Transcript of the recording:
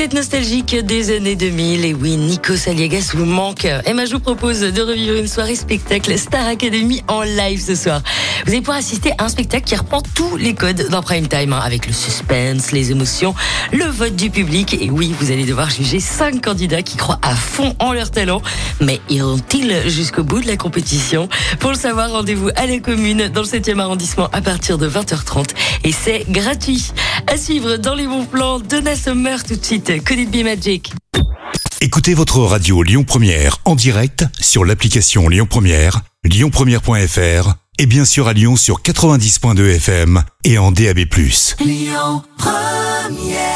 Vous êtes nostalgique des années 2000 et oui, Nico Saliegas vous manque. Emma, je vous propose de revivre une soirée spectacle Star Academy en live ce soir. Vous allez pouvoir assister à un spectacle qui reprend tous les codes d'un prime time, hein, avec le suspense, les émotions, le vote du public. Et oui, vous allez devoir juger cinq candidats qui croient à fond en leur talent. Mais iront-ils jusqu'au bout de la compétition? Pour le savoir, rendez-vous à la commune dans le 7e arrondissement à partir de 20h30 et c'est gratuit. À suivre dans les bons plans, Donna Summer tout de suite. Could it be magic? Écoutez votre radio Lyon Première en direct sur l'application Lyon Première, lyonpremière.fr et bien sûr à Lyon sur 90.2 FM et en DAB+. Lyon Première